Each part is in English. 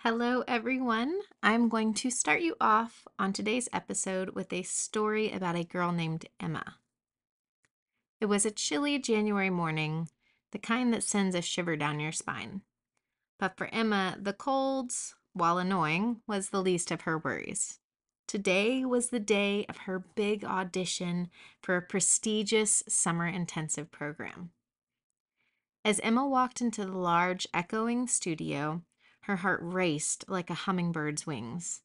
Hello, everyone. I'm going to start you off on today's episode with a story about a girl named Emma. It was a chilly January morning, the kind that sends a shiver down your spine. But for Emma, the colds, while annoying, was the least of her worries. Today was the day of her big audition for a prestigious summer intensive program. As Emma walked into the large, echoing studio, her heart raced like a hummingbird's wings.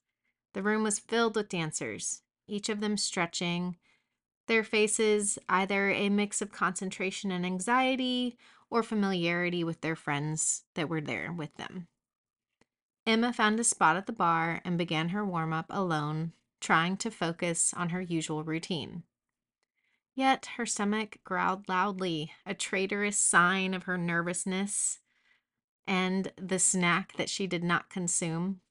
The room was filled with dancers, each of them stretching, their faces either a mix of concentration and anxiety or familiarity with their friends that were there with them. Emma found a spot at the barre and began her warm up alone, trying to focus on her usual routine. Yet her stomach growled loudly, a traitorous sign of her nervousness and the snack that she did not consume.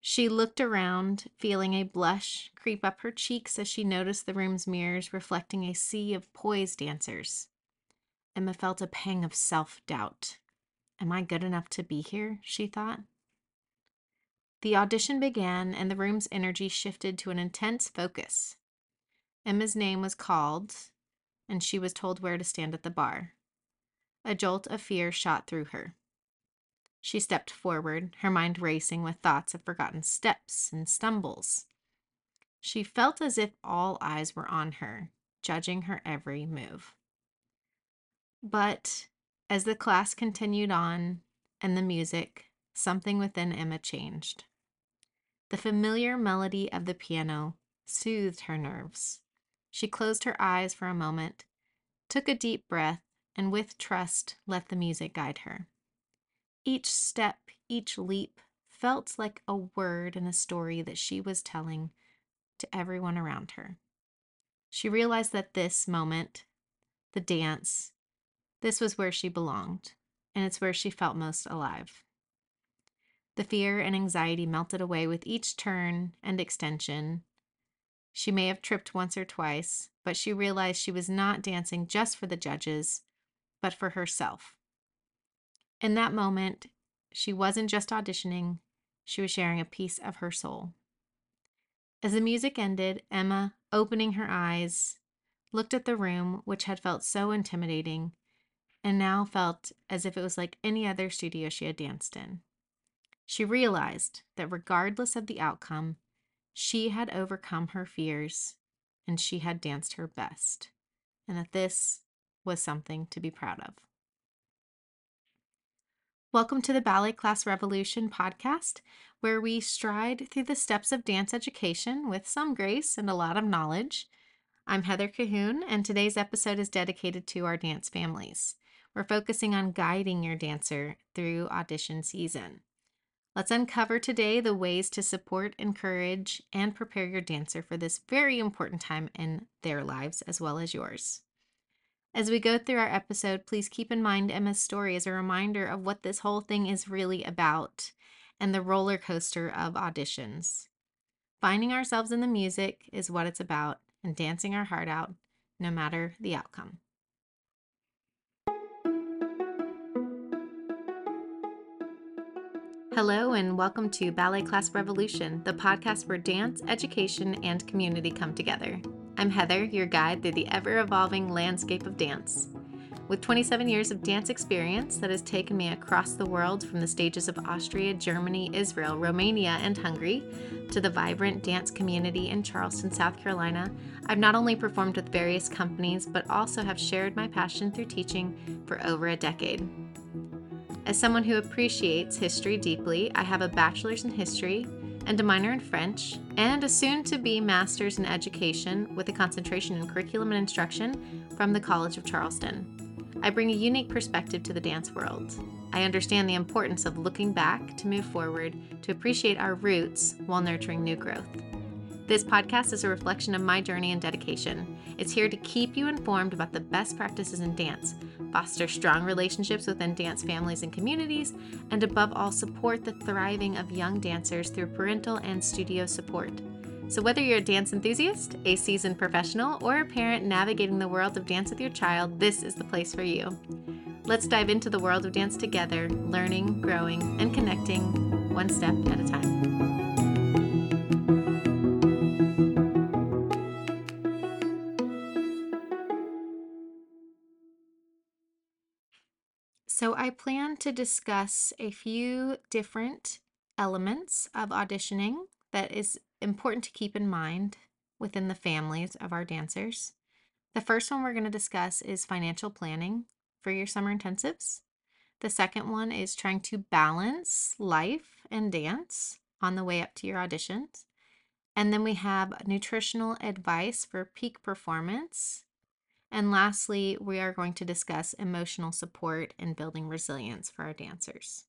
She looked around, feeling a blush creep up her cheeks as she noticed the room's mirrors reflecting a sea of poised dancers. Emma felt a pang of self doubt. Am I good enough to be here? she thought. The audition began, and the room's energy shifted to an intense focus. Emma's name was called, and she was told where to stand at the barre. A jolt of fear shot through her. She stepped forward, her mind racing with thoughts of forgotten steps and stumbles. She felt as if all eyes were on her, judging her every move. But as the class continued on and the music, something within Emma changed. The familiar melody of the piano soothed her nerves. She closed her eyes for a moment, took a deep breath, and with trust let the music guide her. Each step, each leap felt like a word in a story that she was telling to everyone around her. She realized that this moment, the dance, this was where she belonged, and it's where she felt most alive. The fear and anxiety melted away with each turn and extension. She may have tripped once or twice, but she realized she was not dancing just for the judges, but for herself. In that moment, she wasn't just auditioning, she was sharing a piece of her soul. As the music ended, Emma, opening her eyes, looked at the room, which had felt so intimidating, and now felt as if it was like any other studio she had danced in. She realized that regardless of the outcome, she had overcome her fears and she had danced her best, and that this was something to be proud of. Welcome to the Ballet Class Revolution podcast, where we stride through the steps of dance education with some grace and a lot of knowledge. I'm Heather Cahoon, and today's episode is dedicated to our dance families. We're focusing on guiding your dancer through audition season. Let's uncover today the ways to support, encourage, and prepare your dancer for this very important time in their lives as well as yours. As we go through our episode, please keep in mind Emma's story as a reminder of what this whole thing is really about and the roller coaster of auditions. Finding ourselves in the music is what it's about, and dancing our heart out, no matter the outcome. Hello, and welcome to Ballet Class Revolution, the podcast where dance, education, and community come together. I'm Heather, your guide through the ever evolving landscape of dance. With 27 years of dance experience that has taken me across the world from the stages of Austria, Germany, Israel, Romania, and Hungary to the vibrant dance community in Charleston, South Carolina, I've not only performed with various companies, but also have shared my passion through teaching for over a decade. As someone who appreciates history deeply, I have a bachelor's in history and a minor in French, and a soon to be master's in education with a concentration in curriculum and instruction from the College of Charleston. I bring a unique perspective to the dance world. I understand the importance of looking back to move forward to appreciate our roots while nurturing new growth. This podcast is a reflection of my journey and dedication. It's here to keep you informed about the best practices in dance, foster strong relationships within dance families and communities, and above all, support the thriving of young dancers through parental and studio support. So, whether you're a dance enthusiast, a seasoned professional, or a parent navigating the world of dance with your child, this is the place for you. Let's dive into the world of dance together, learning, growing, and connecting one step at a time. So, I plan to discuss a few different elements of auditioning that is important to keep in mind within the families of our dancers. The first one we're going to discuss is financial planning for your summer intensives. The second one is trying to balance life and dance on the way up to your auditions. And then we have nutritional advice for peak performance. And lastly, we are going to discuss emotional support and building resilience for our dancers.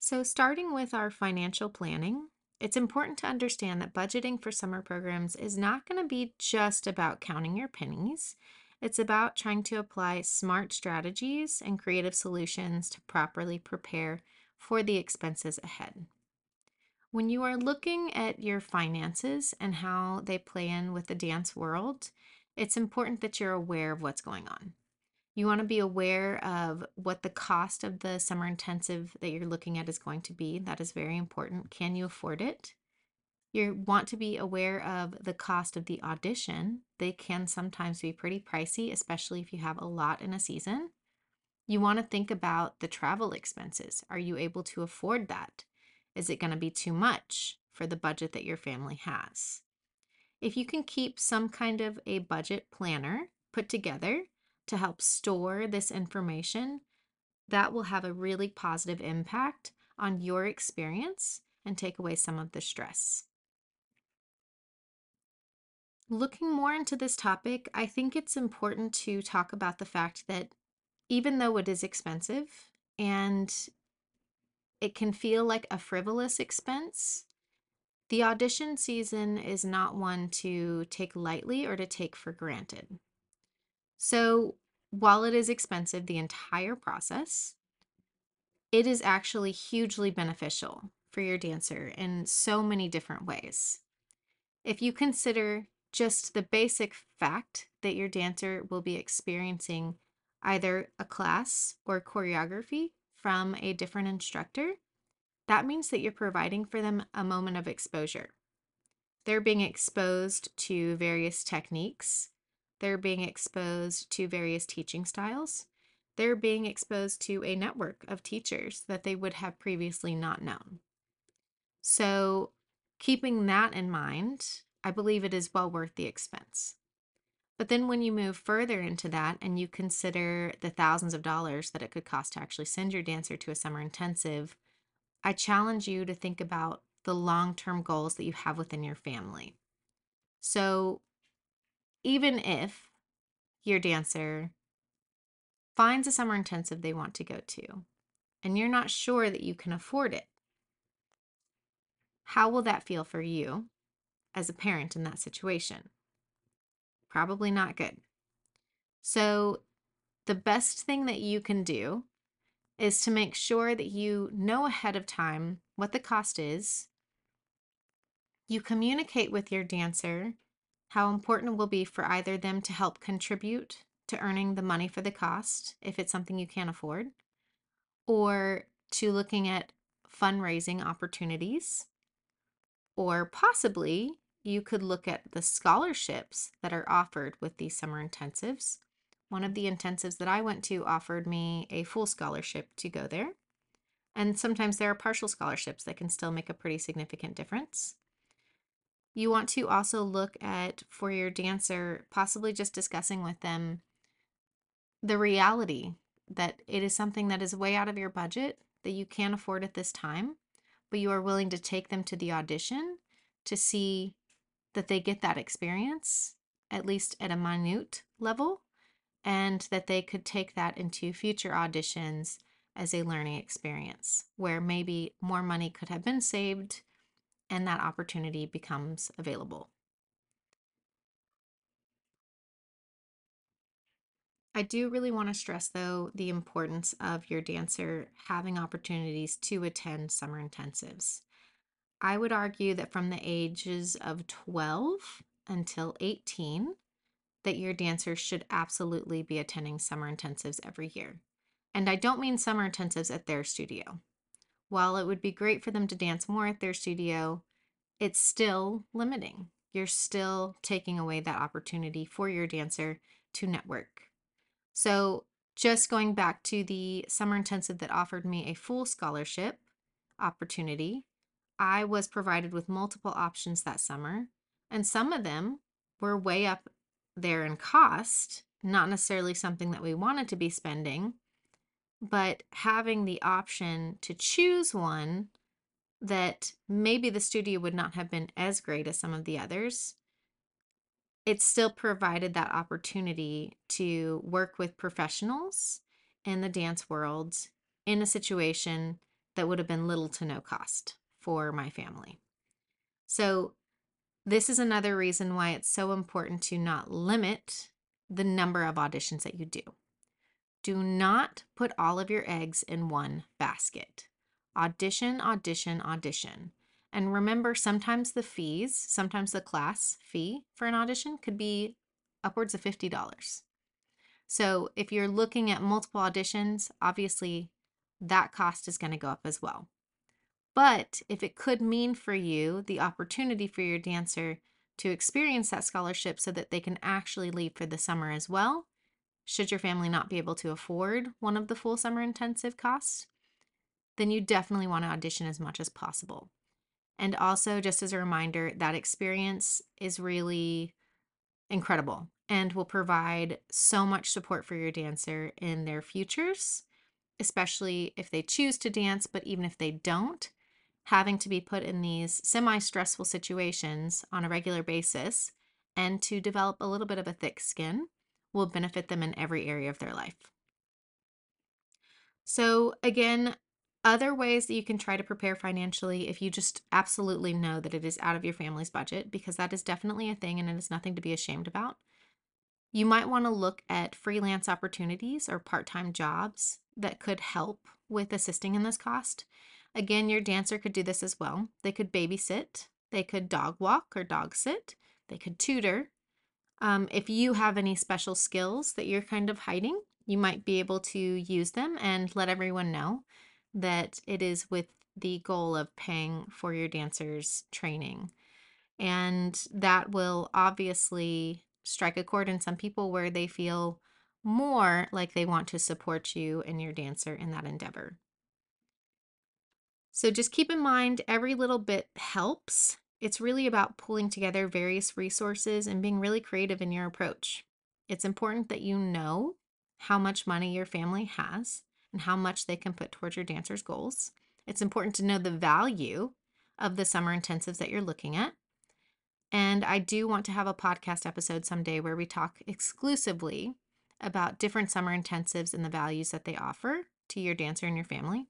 So, starting with our financial planning, it's important to understand that budgeting for summer programs is not going to be just about counting your pennies. It's about trying to apply smart strategies and creative solutions to properly prepare for the expenses ahead. When you are looking at your finances and how they play in with the dance world, it's important that you're aware of what's going on. You want to be aware of what the cost of the summer intensive that you're looking at is going to be. That is very important. Can you afford it? You want to be aware of the cost of the audition. They can sometimes be pretty pricey, especially if you have a lot in a season. You want to think about the travel expenses. Are you able to afford that? Is it going to be too much for the budget that your family has? If you can keep some kind of a budget planner put together, to help store this information, that will have a really positive impact on your experience and take away some of the stress. Looking more into this topic, I think it's important to talk about the fact that even though it is expensive and it can feel like a frivolous expense, the audition season is not one to take lightly or to take for granted. So, while it is expensive, the entire process, it is actually hugely beneficial for your dancer in so many different ways. If you consider just the basic fact that your dancer will be experiencing either a class or choreography from a different instructor, that means that you're providing for them a moment of exposure. They're being exposed to various techniques they're being exposed to various teaching styles. They're being exposed to a network of teachers that they would have previously not known. So, keeping that in mind, I believe it is well worth the expense. But then when you move further into that and you consider the thousands of dollars that it could cost to actually send your dancer to a summer intensive, I challenge you to think about the long term goals that you have within your family. So, even if your dancer finds a summer intensive they want to go to and you're not sure that you can afford it, how will that feel for you as a parent in that situation? Probably not good. So, the best thing that you can do is to make sure that you know ahead of time what the cost is. You communicate with your dancer how important it will be for either them to help contribute to earning the money for the cost if it's something you can't afford, or to looking at fundraising opportunities, or possibly you could look at the scholarships that are offered with these summer intensives. One of the intensives that I went to offered me a full scholarship to go there. And sometimes there are partial scholarships that can still make a pretty significant difference. You want to also look at for your dancer, possibly just discussing with them the reality that it is something that is way out of your budget that you can't afford at this time, but you are willing to take them to the audition to see that they get that experience, at least at a minute level, and that they could take that into future auditions as a learning experience where maybe more money could have been saved and that opportunity becomes available. I do really want to stress, though, the importance of your dancer having opportunities to attend summer intensives. I would argue that from the ages of 12 until 18, that your dancers should absolutely be attending summer intensives every year. And I don't mean summer intensives at their studio. While it would be great for them to dance more at their studio, it's still limiting. You're still taking away that opportunity for your dancer to network. So, just going back to the summer intensive that offered me a full scholarship opportunity, I was provided with multiple options that summer, and some of them were way up there in cost, not necessarily something that we wanted to be spending, but having the option to choose one that maybe the studio would not have been as great as some of the others, it still provided that opportunity to work with professionals in the dance world in a situation that would have been little to no cost for my family. So, this is another reason why it's so important to not limit the number of auditions that you do. Do not put all of your eggs in one basket. Audition, audition, audition. And remember, sometimes the fees, sometimes the class fee for an audition could be upwards of $50. So if you're looking at multiple auditions, obviously that cost is going to go up as well. But if it could mean for you the opportunity for your dancer to experience that scholarship so that they can actually leave for the summer as well, should your family not be able to afford one of the full summer intensive costs, then you definitely want to audition as much as possible. And also, just as a reminder, that experience is really incredible and will provide so much support for your dancer in their futures, especially if they choose to dance, but even if they don't, having to be put in these semi stressful situations on a regular basis and to develop a little bit of a thick skin will benefit them in every area of their life. So, again, other ways that you can try to prepare financially if you just absolutely know that it is out of your family's budget, because that is definitely a thing and it is nothing to be ashamed about. You might want to look at freelance opportunities or part time jobs that could help with assisting in this cost. Again, your dancer could do this as well. They could babysit, they could dog walk or dog sit, they could tutor. Um, if you have any special skills that you're kind of hiding, you might be able to use them and let everyone know that it is with the goal of paying for your dancer's training. And that will obviously strike a chord in some people where they feel more like they want to support you and your dancer in that endeavor. So just keep in mind every little bit helps. It's really about pulling together various resources and being really creative in your approach. It's important that you know how much money your family has and how much they can put towards your dancer's goals. It's important to know the value of the summer intensives that you're looking at. And I do want to have a podcast episode someday where we talk exclusively about different summer intensives and the values that they offer to your dancer and your family.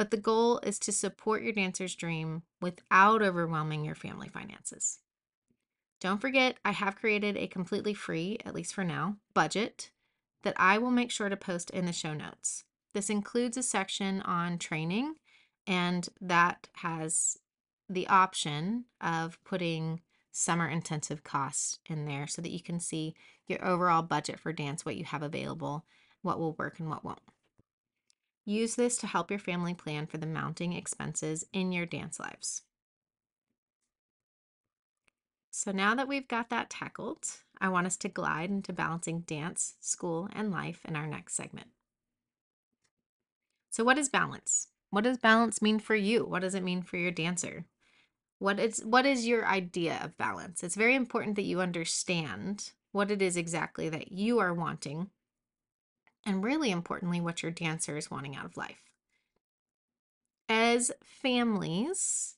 But the goal is to support your dancer's dream without overwhelming your family finances. Don't forget, I have created a completely free, at least for now, budget that I will make sure to post in the show notes. This includes a section on training, and that has the option of putting summer intensive costs in there so that you can see your overall budget for dance, what you have available, what will work and what won't. Use this to help your family plan for the mounting expenses in your dance lives. So now that we've got that tackled, I want us to glide into balancing dance, school, and life in our next segment. So, what is balance? What does balance mean for you? What does it mean for your dancer? What is what is your idea of balance? It's very important that you understand what it is exactly that you are wanting and really importantly what your dancer is wanting out of life. As families,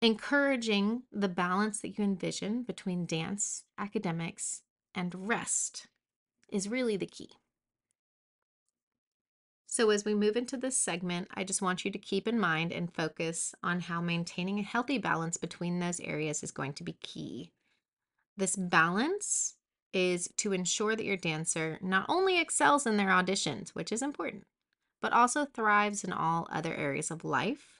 encouraging the balance that you envision between dance, academics, and rest is really the key. So, as we move into this segment, I just want you to keep in mind and focus on how maintaining a healthy balance between those areas is going to be key. This balance is to ensure that your dancer not only excels in their auditions, which is important, but also thrives in all other areas of life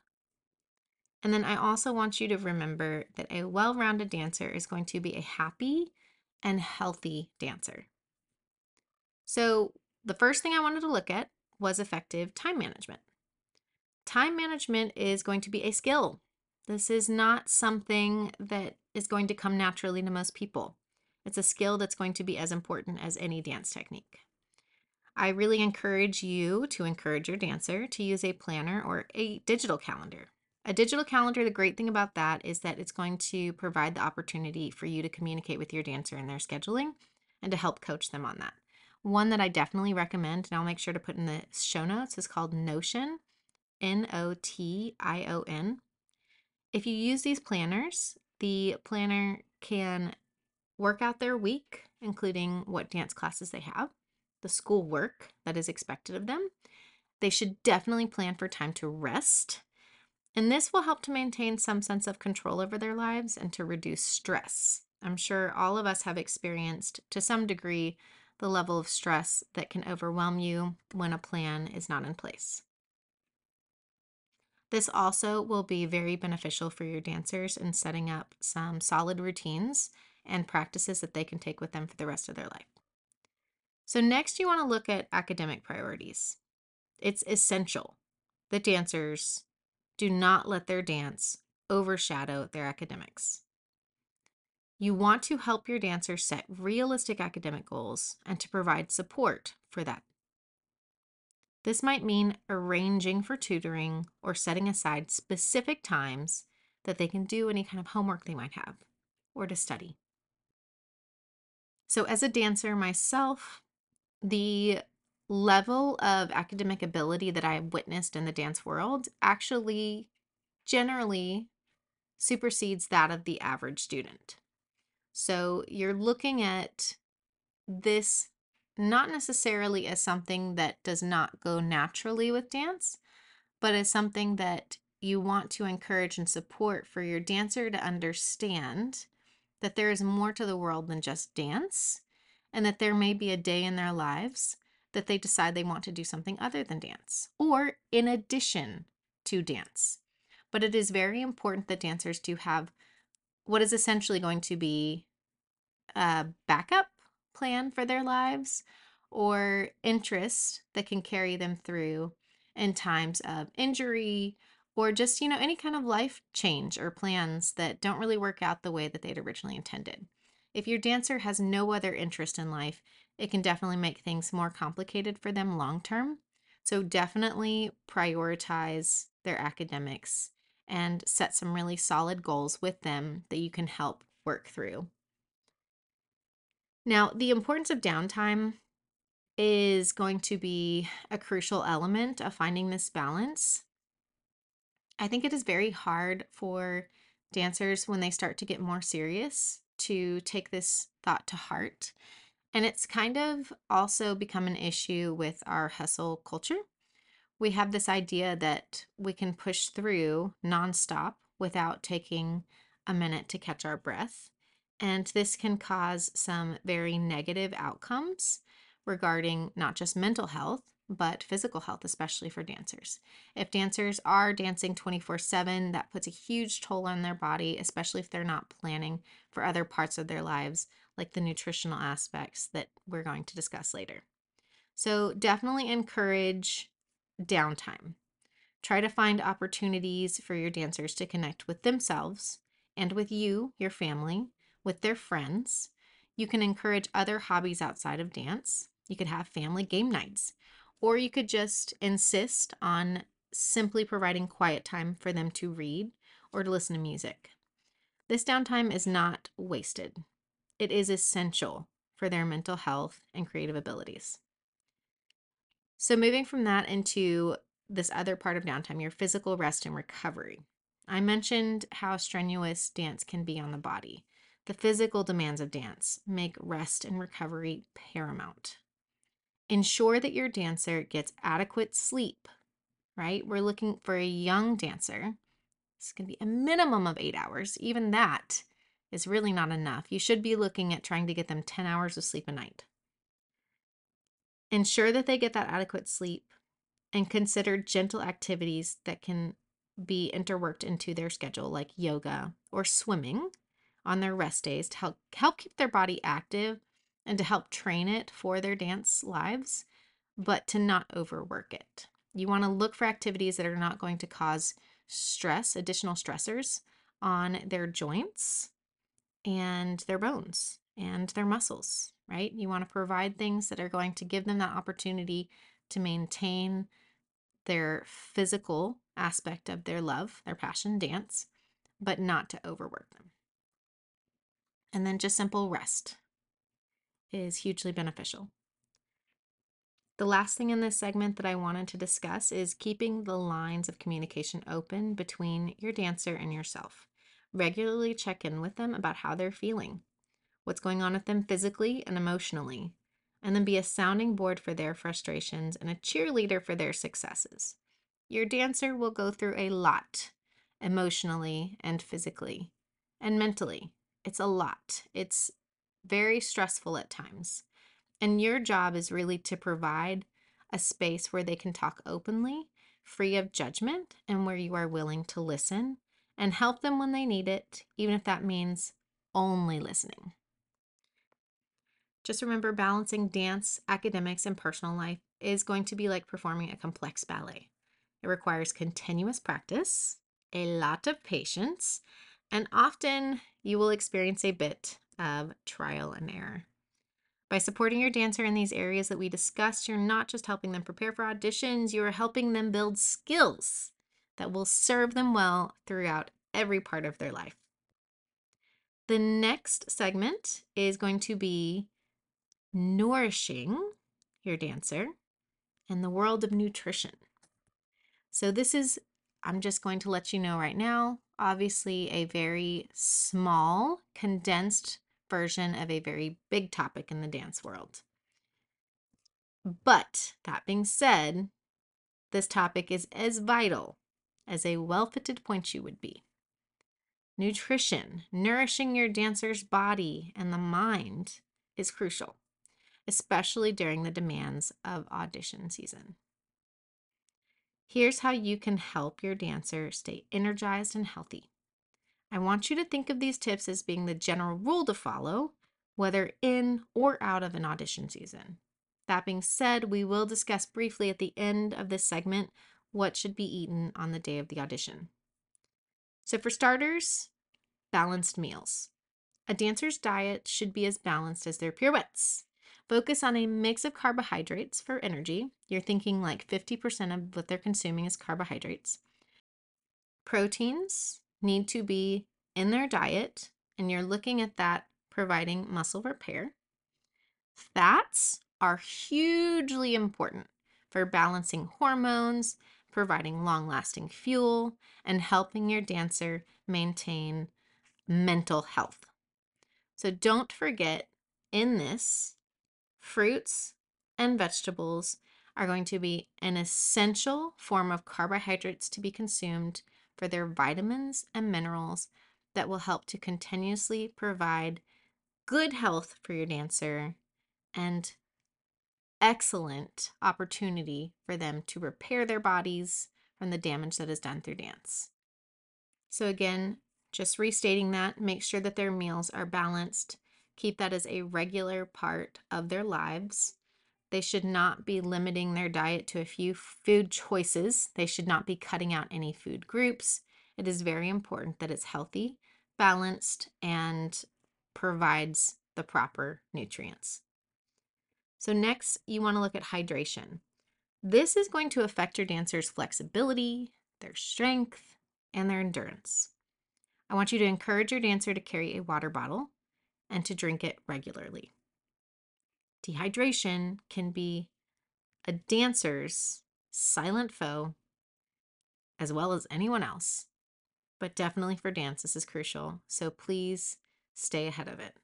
and then I also want you to remember that a well rounded dancer is going to be a happy and healthy dancer. So, the first thing I wanted to look at was effective time management. Time management is going to be a skill. This is not something that is going to come naturally to most people. It's a skill that's going to be as important as any dance technique. I really encourage you to encourage your dancer to use a planner or a digital calendar. A digital calendar, the great thing about that is that it's going to provide the opportunity for you to communicate with your dancer in their scheduling and to help coach them on that. One that I definitely recommend, and I'll make sure to put in the show notes, is called Notion, N O T I O N. If you use these planners, the planner can work out their week, including what dance classes they have, the school work that is expected of them. They should definitely plan for time to rest. And this will help to maintain some sense of control over their lives and to reduce stress. I'm sure all of us have experienced, to some degree, the level of stress that can overwhelm you when a plan is not in place. This also will be very beneficial for your dancers in setting up some solid routines and practices that they can take with them for the rest of their life. So, next, you want to look at academic priorities. It's essential that dancers do not let their dance overshadow their academics. You want to help your dancers set realistic academic goals and to provide support for that. This might mean arranging for tutoring or setting aside specific times that they can do any kind of homework they might have or to study. So, as a dancer myself, the level of academic ability that I have witnessed in the dance world actually generally supersedes that of the average student. So you're looking at this not necessarily as something that does not go naturally with dance, but as something that you want to encourage and support for your dancer to understand that there is more to the world than just dance, and that there may be a day in their lives that they decide they want to do something other than dance or in addition to dance. But it is very important that dancers do have what is essentially going to be a backup plan for their lives or interest that can carry them through in times of injury or just, you know, any kind of life change or plans that don't really work out the way that they'd originally intended. If your dancer has no other interest in life, it can definitely make things more complicated for them long term. So, definitely prioritize their academics and set some really solid goals with them that you can help work through. Now, the importance of downtime is going to be a crucial element of finding this balance. I think it is very hard for dancers when they start to get more serious to take this thought to heart. And it's kind of also become an issue with our hustle culture. We have this idea that we can push through nonstop without taking a minute to catch our breath. And this can cause some very negative outcomes regarding not just mental health, but physical health, especially for dancers. If dancers are dancing 24 7, that puts a huge toll on their body, especially if they're not planning for other parts of their lives, like the nutritional aspects that we're going to discuss later. So, definitely encourage downtime. Try to find opportunities for your dancers to connect with themselves and with you, your family, with their friends. You can encourage other hobbies outside of dance. You could have family game nights, or you could just insist on simply providing quiet time for them to read or to listen to music. This downtime is not wasted, it is essential for their mental health and creative abilities. So, moving from that into this other part of downtime, your physical rest and recovery. I mentioned how strenuous dance can be on the body. The physical demands of dance make rest and recovery paramount. Ensure that your dancer gets adequate sleep, right? We're looking for a young dancer. It's going to be a minimum of eight hours. Even that is really not enough. You should be looking at trying to get them 10 hours of sleep a night. Ensure that they get that adequate sleep and consider gentle activities that can be interworked into their schedule, like yoga or swimming on their rest days to help help keep their body active and to help train it for their dance lives, but to not overwork it. You want to look for activities that are not going to cause stress, additional stressors on their joints and their bones and their muscles, right? You want to provide things that are going to give them that opportunity to maintain their physical aspect of their love, their passion, dance, but not to overwork them. And then just simple rest is hugely beneficial. The last thing in this segment that I wanted to discuss is keeping the lines of communication open between your dancer and yourself. Regularly check in with them about how they're feeling, what's going on with them physically and emotionally, and then be a sounding board for their frustrations and a cheerleader for their successes. Your dancer will go through a lot emotionally and physically and mentally. It's a lot. It's very stressful at times. And your job is really to provide a space where they can talk openly, free of judgment, and where you are willing to listen and help them when they need it, even if that means only listening. Just remember balancing dance, academics, and personal life is going to be like performing a complex ballet. It requires continuous practice, a lot of patience, and often you will experience a bit of trial and error. By supporting your dancer in these areas that we discussed, you're not just helping them prepare for auditions, you are helping them build skills that will serve them well throughout every part of their life. The next segment is going to be nourishing your dancer and the world of nutrition. So, this is, I'm just going to let you know right now, obviously a very small, condensed version of a very big topic in the dance world. But that being said, this topic is as vital as a well fitted pointe shoe would be. Nutrition, nourishing your dancer's body and the mind, is crucial, especially during the demands of audition season. Here's how you can help your dancer stay energized and healthy. I want you to think of these tips as being the general rule to follow, whether in or out of an audition season. That being said, we will discuss briefly at the end of this segment what should be eaten on the day of the audition. So, for starters, balanced meals. A dancer's diet should be as balanced as their pirouettes. Focus on a mix of carbohydrates for energy. You're thinking like 50% of what they're consuming is carbohydrates. Proteins, need to be in their diet, and you're looking at that providing muscle repair. Fats are hugely important for balancing hormones, providing long lasting fuel, and helping your dancer maintain mental health. So don't forget in this, fruits and vegetables are going to be an essential form of carbohydrates to be consumed for their vitamins and minerals that will help to continuously provide good health for your dancer and excellent opportunity for them to repair their bodies from the damage that is done through dance. So, again, just restating that, make sure that their meals are balanced. Keep that as a regular part of their lives. They should not be limiting their diet to a few food choices. They should not be cutting out any food groups. It is very important that it's healthy, balanced, and provides the proper nutrients. So, next, you want to look at hydration. This is going to affect your dancer's flexibility, their strength, and their endurance. I want you to encourage your dancer to carry a water bottle and to drink it regularly. Dehydration can be a dancer's silent foe as well as anyone else, but definitely for dance, this is crucial. So please stay ahead of it.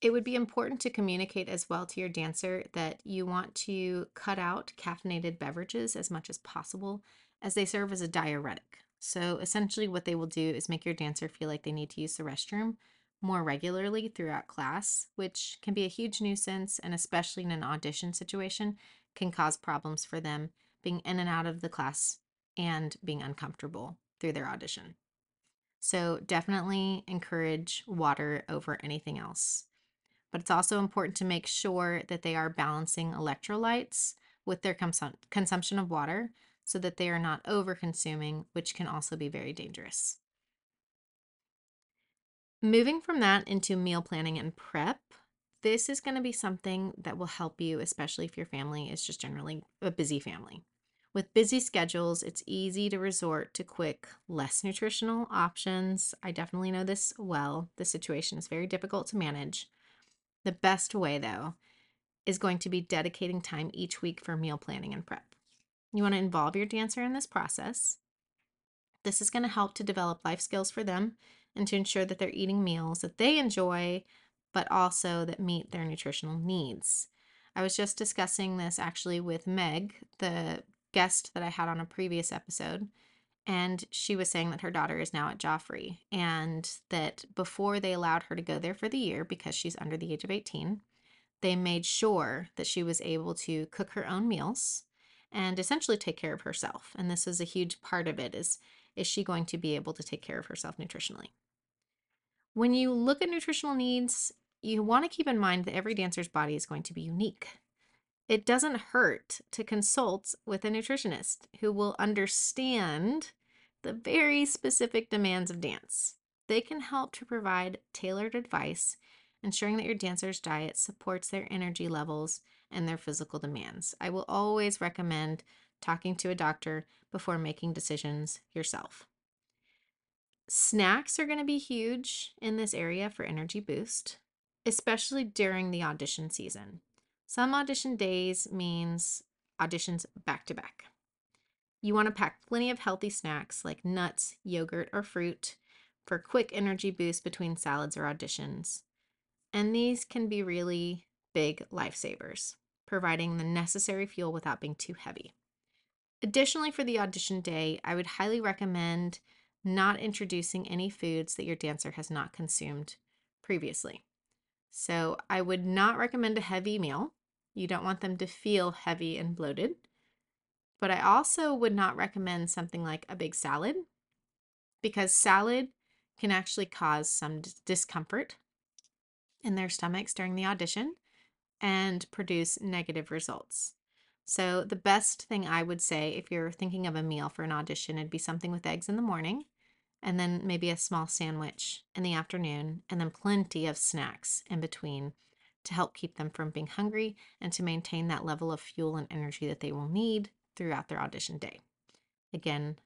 It would be important to communicate as well to your dancer that you want to cut out caffeinated beverages as much as possible as they serve as a diuretic. So essentially, what they will do is make your dancer feel like they need to use the restroom more regularly throughout class, which can be a huge nuisance and, especially in an audition situation, can cause problems for them being in and out of the class and being uncomfortable through their audition. So definitely encourage water over anything else. But it's also important to make sure that they are balancing electrolytes with their consum- consumption of water so that they are not over consuming, which can also be very dangerous. Moving from that into meal planning and prep, this is going to be something that will help you, especially if your family is just generally a busy family. With busy schedules, it's easy to resort to quick, less nutritional options. I definitely know this well. The situation is very difficult to manage. The best way, though, is going to be dedicating time each week for meal planning and prep. You want to involve your dancer in this process. This is going to help to develop life skills for them and to ensure that they're eating meals that they enjoy, but also that meet their nutritional needs. I was just discussing this actually with Meg, the guest that I had on a previous episode, and she was saying that her daughter is now at Joffrey and that before they allowed her to go there for the year because she's under the age of 18, they made sure that she was able to cook her own meals and essentially take care of herself. And this is a huge part of it is is she going to be able to take care of herself nutritionally? When you look at nutritional needs, you want to keep in mind that every dancer's body is going to be unique. It doesn't hurt to consult with a nutritionist who will understand the very specific demands of dance. They can help to provide tailored advice, ensuring that your dancer's diet supports their energy levels and their physical demands. I will always recommend talking to a doctor before making decisions yourself. Snacks are going to be huge in this area for energy boost, especially during the audition season. Some audition days means auditions back to back. You want to pack plenty of healthy snacks like nuts, yogurt, or fruit for quick energy boost between salads or auditions. And these can be really big lifesavers, providing the necessary fuel without being too heavy. Additionally, for the audition day, I would highly recommend not introducing any foods that your dancer has not consumed previously. So, I would not recommend a heavy meal you don't want them to feel heavy and bloated. But I also would not recommend something like a big salad because salad can actually cause some discomfort in their stomachs during the audition and produce negative results. So, the best thing I would say if you're thinking of a meal for an audition, it'd be something with eggs in the morning, and then maybe a small sandwich in the afternoon, and then plenty of snacks in between to help keep them from being hungry and to maintain that level of fuel and energy that they will need throughout their audition day. Again,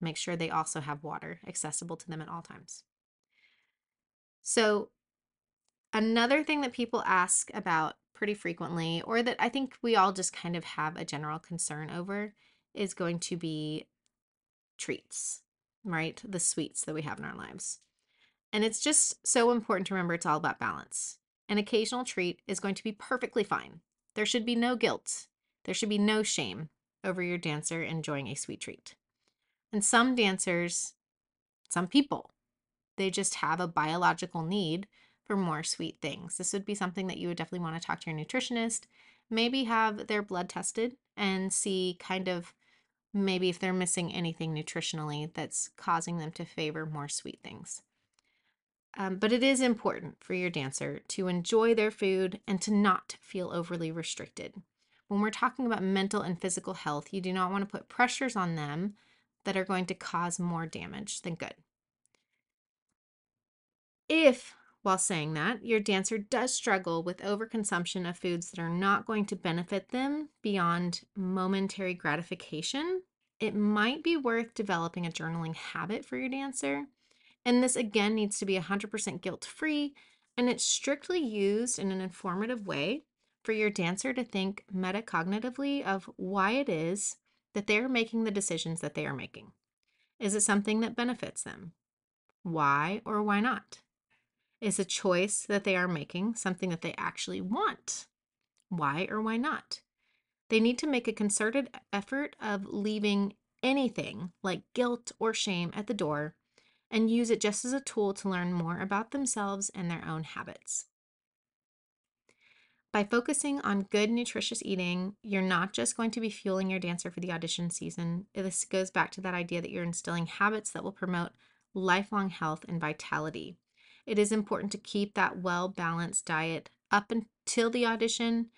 make sure they also have water accessible to them at all times. So, another thing that people ask about pretty frequently, or that I think we all just kind of have a general concern over, is going to be treats, right? The sweets that we have in our lives. And it's just so important to remember it's all about balance. An occasional treat is going to be perfectly fine. There should be no guilt. There should be no shame over your dancer enjoying a sweet treat. And some dancers, some people, they just have a biological need for more sweet things. This would be something that you would definitely want to talk to your nutritionist, maybe have their blood tested and see kind of maybe if they're missing anything nutritionally that's causing them to favor more sweet things. Um, but it is important for your dancer to enjoy their food and to not feel overly restricted. When we're talking about mental and physical health, you do not want to put pressures on them that are going to cause more damage than good. If, while saying that, your dancer does struggle with overconsumption of foods that are not going to benefit them beyond momentary gratification, it might be worth developing a journaling habit for your dancer and this again needs to be 100% guilt free and it's strictly used in an informative way for your dancer to think metacognitively of why it is that they're making the decisions that they are making. Is it something that benefits them? Why or why not? Is a choice that they are making something that they actually want? Why or why not? They need to make a concerted effort of leaving anything like guilt or shame at the door and use it just as a tool to learn more about themselves and their own habits. By focusing on good, nutritious eating, you're not just going to be fueling your dancer for the audition season. This goes back to that idea that you're instilling habits that will promote lifelong health and vitality. It is important to keep that well balanced diet up until the audition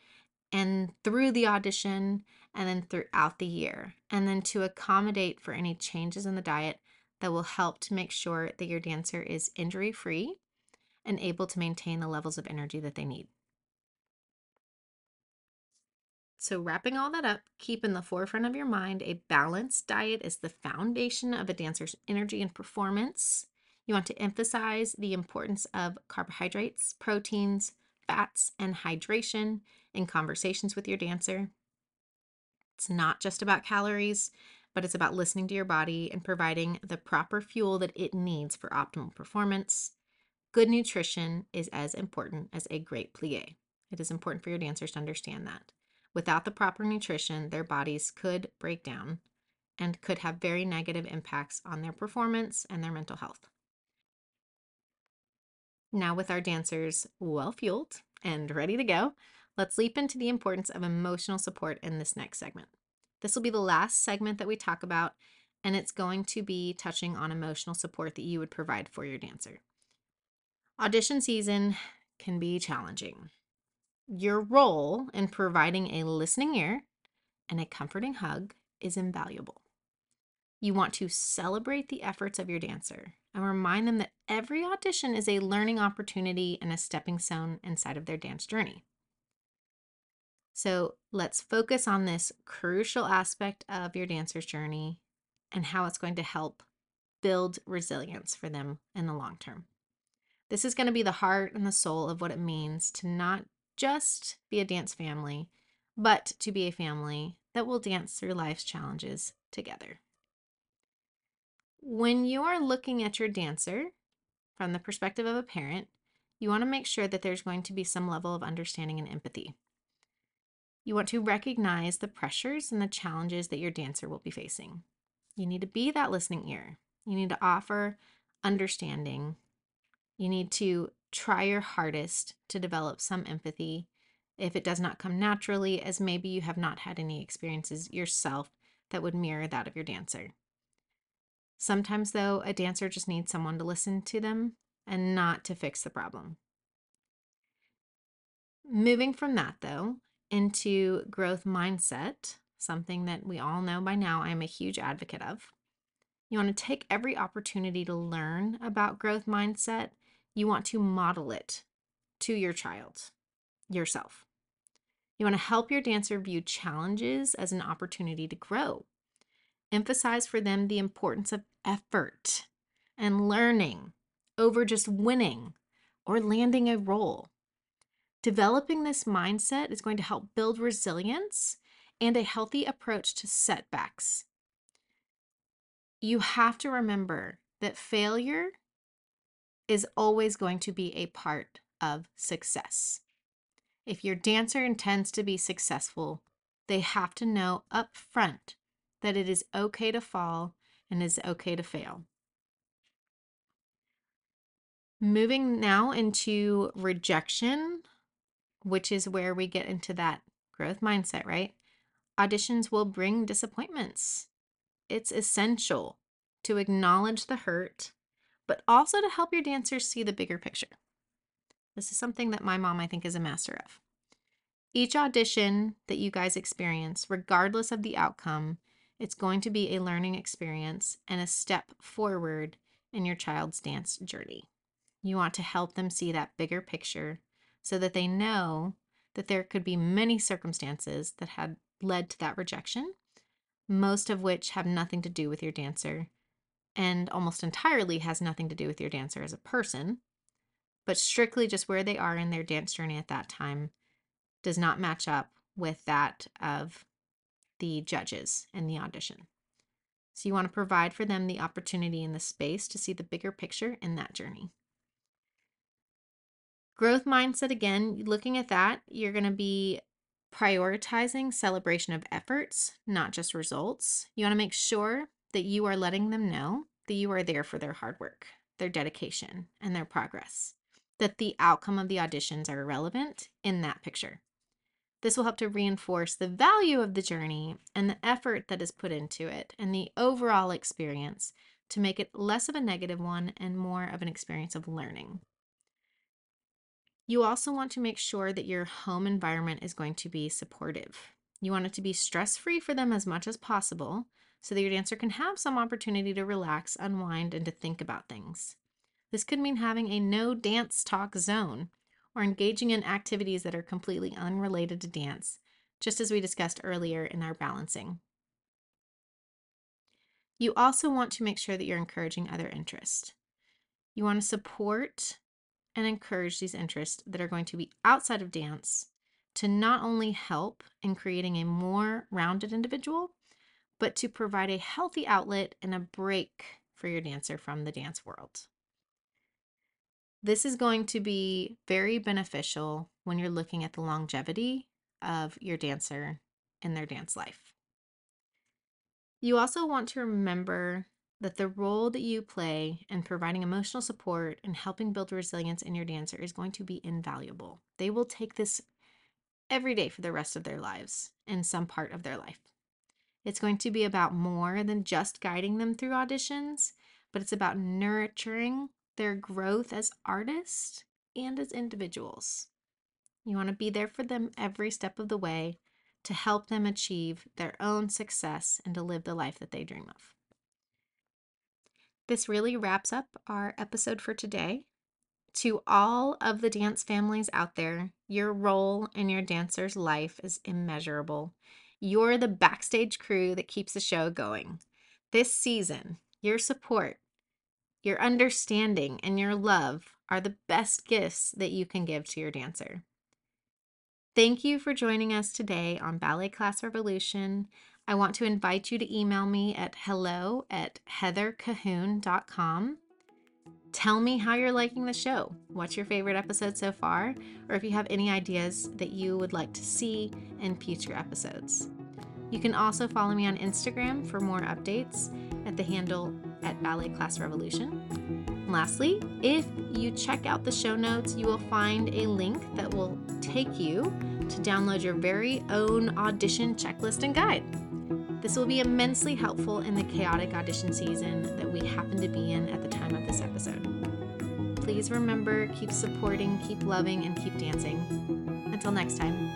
and through the audition and then throughout the year, and then to accommodate for any changes in the diet that will help to make sure that your dancer is injury free and able to maintain the levels of energy that they need. So, wrapping all that up, keep in the forefront of your mind a balanced diet is the foundation of a dancer's energy and performance. You want to emphasize the importance of carbohydrates, proteins, fats, and hydration in conversations with your dancer. It's not just about calories, but it's about listening to your body and providing the proper fuel that it needs for optimal performance. Good nutrition is as important as a great plie. It is important for your dancers to understand that. Without the proper nutrition, their bodies could break down and could have very negative impacts on their performance and their mental health. Now, with our dancers well fueled and ready to go, let's leap into the importance of emotional support in this next segment. This will be the last segment that we talk about, and it's going to be touching on emotional support that you would provide for your dancer. Audition season can be challenging. Your role in providing a listening ear and a comforting hug is invaluable. You want to celebrate the efforts of your dancer and remind them that every audition is a learning opportunity and a stepping stone inside of their dance journey. So let's focus on this crucial aspect of your dancer's journey and how it's going to help build resilience for them in the long term. This is going to be the heart and the soul of what it means to not just be a dance family, but to be a family that will dance through life's challenges together. When you are looking at your dancer from the perspective of a parent, you want to make sure that there's going to be some level of understanding and empathy. You want to recognize the pressures and the challenges that your dancer will be facing. You need to be that listening ear. You need to offer understanding. You need to try your hardest to develop some empathy if it does not come naturally, as maybe you have not had any experiences yourself that would mirror that of your dancer. Sometimes, though, a dancer just needs someone to listen to them and not to fix the problem. Moving from that, though, into growth mindset, something that we all know by now I'm a huge advocate of. You want to take every opportunity to learn about growth mindset you want to model it to your child, yourself. You want to help your dancer view challenges as an opportunity to grow. Emphasize for them the importance of effort and learning over just winning or landing a role. Developing this mindset is going to help build resilience and a healthy approach to setbacks. You have to remember that failure is always going to be a part of success. If your dancer intends to be successful, they have to know up front that it is okay to fall and is okay to fail. Moving now into rejection, which is where we get into that growth mindset, right? Auditions will bring disappointments. It's essential to acknowledge the hurt but also to help your dancers see the bigger picture. This is something that my mom, I think, is a master of. Each audition that you guys experience, regardless of the outcome, it's going to be a learning experience and a step forward in your child's dance journey. You want to help them see that bigger picture so that they know that there could be many circumstances that had led to that rejection, most of which have nothing to do with your dancer and almost entirely has nothing to do with your dancer as a person, but strictly just where they are in their dance journey at that time does not match up with that of the judges in the audition. So you want to provide for them the opportunity and the space to see the bigger picture in that journey. Growth mindset again, looking at that, you're going to be prioritizing celebration of efforts, not just results. You want to make sure that you are letting them know that you are there for their hard work, their dedication, and their progress, that the outcome of the auditions are irrelevant in that picture. This will help to reinforce the value of the journey and the effort that is put into it and the overall experience to make it less of a negative one and more of an experience of learning. You also want to make sure that your home environment is going to be supportive. You want it to be stress free for them as much as possible so that your dancer can have some opportunity to relax, unwind, and to think about things. This could mean having a no dance talk zone or engaging in activities that are completely unrelated to dance, just as we discussed earlier in our balancing. You also want to make sure that you're encouraging other interests. You want to support and encourage these interests that are going to be outside of dance to not only help in creating a more rounded individual, but to provide a healthy outlet and a break for your dancer from the dance world. This is going to be very beneficial when you're looking at the longevity of your dancer in their dance life. You also want to remember that the role that you play in providing emotional support and helping build resilience in your dancer is going to be invaluable. They will take this every day for the rest of their lives in some part of their life. It's going to be about more than just guiding them through auditions, but it's about nurturing their growth as artists and as individuals. You want to be there for them every step of the way to help them achieve their own success and to live the life that they dream of. This really wraps up our episode for today. To all of the dance families out there, your role in your dancer's life is immeasurable. You're the backstage crew that keeps the show going. This season, your support, your understanding, and your love are the best gifts that you can give to your dancer. Thank you for joining us today on Ballet Class Revolution. I want to invite you to email me at hello at heathercahoon.com. Tell me how you're liking the show. What's your favorite episode so far? Or if you have any ideas that you would like to see in future episodes. You can also follow me on Instagram for more updates at the handle at Ballet Class Revolution. Lastly, if you check out the show notes, you will find a link that will take you to download your very own audition checklist and guide. This will be immensely helpful in the chaotic audition season that we happen to be in at the time of this episode. Please remember keep supporting, keep loving, and keep dancing. Until next time.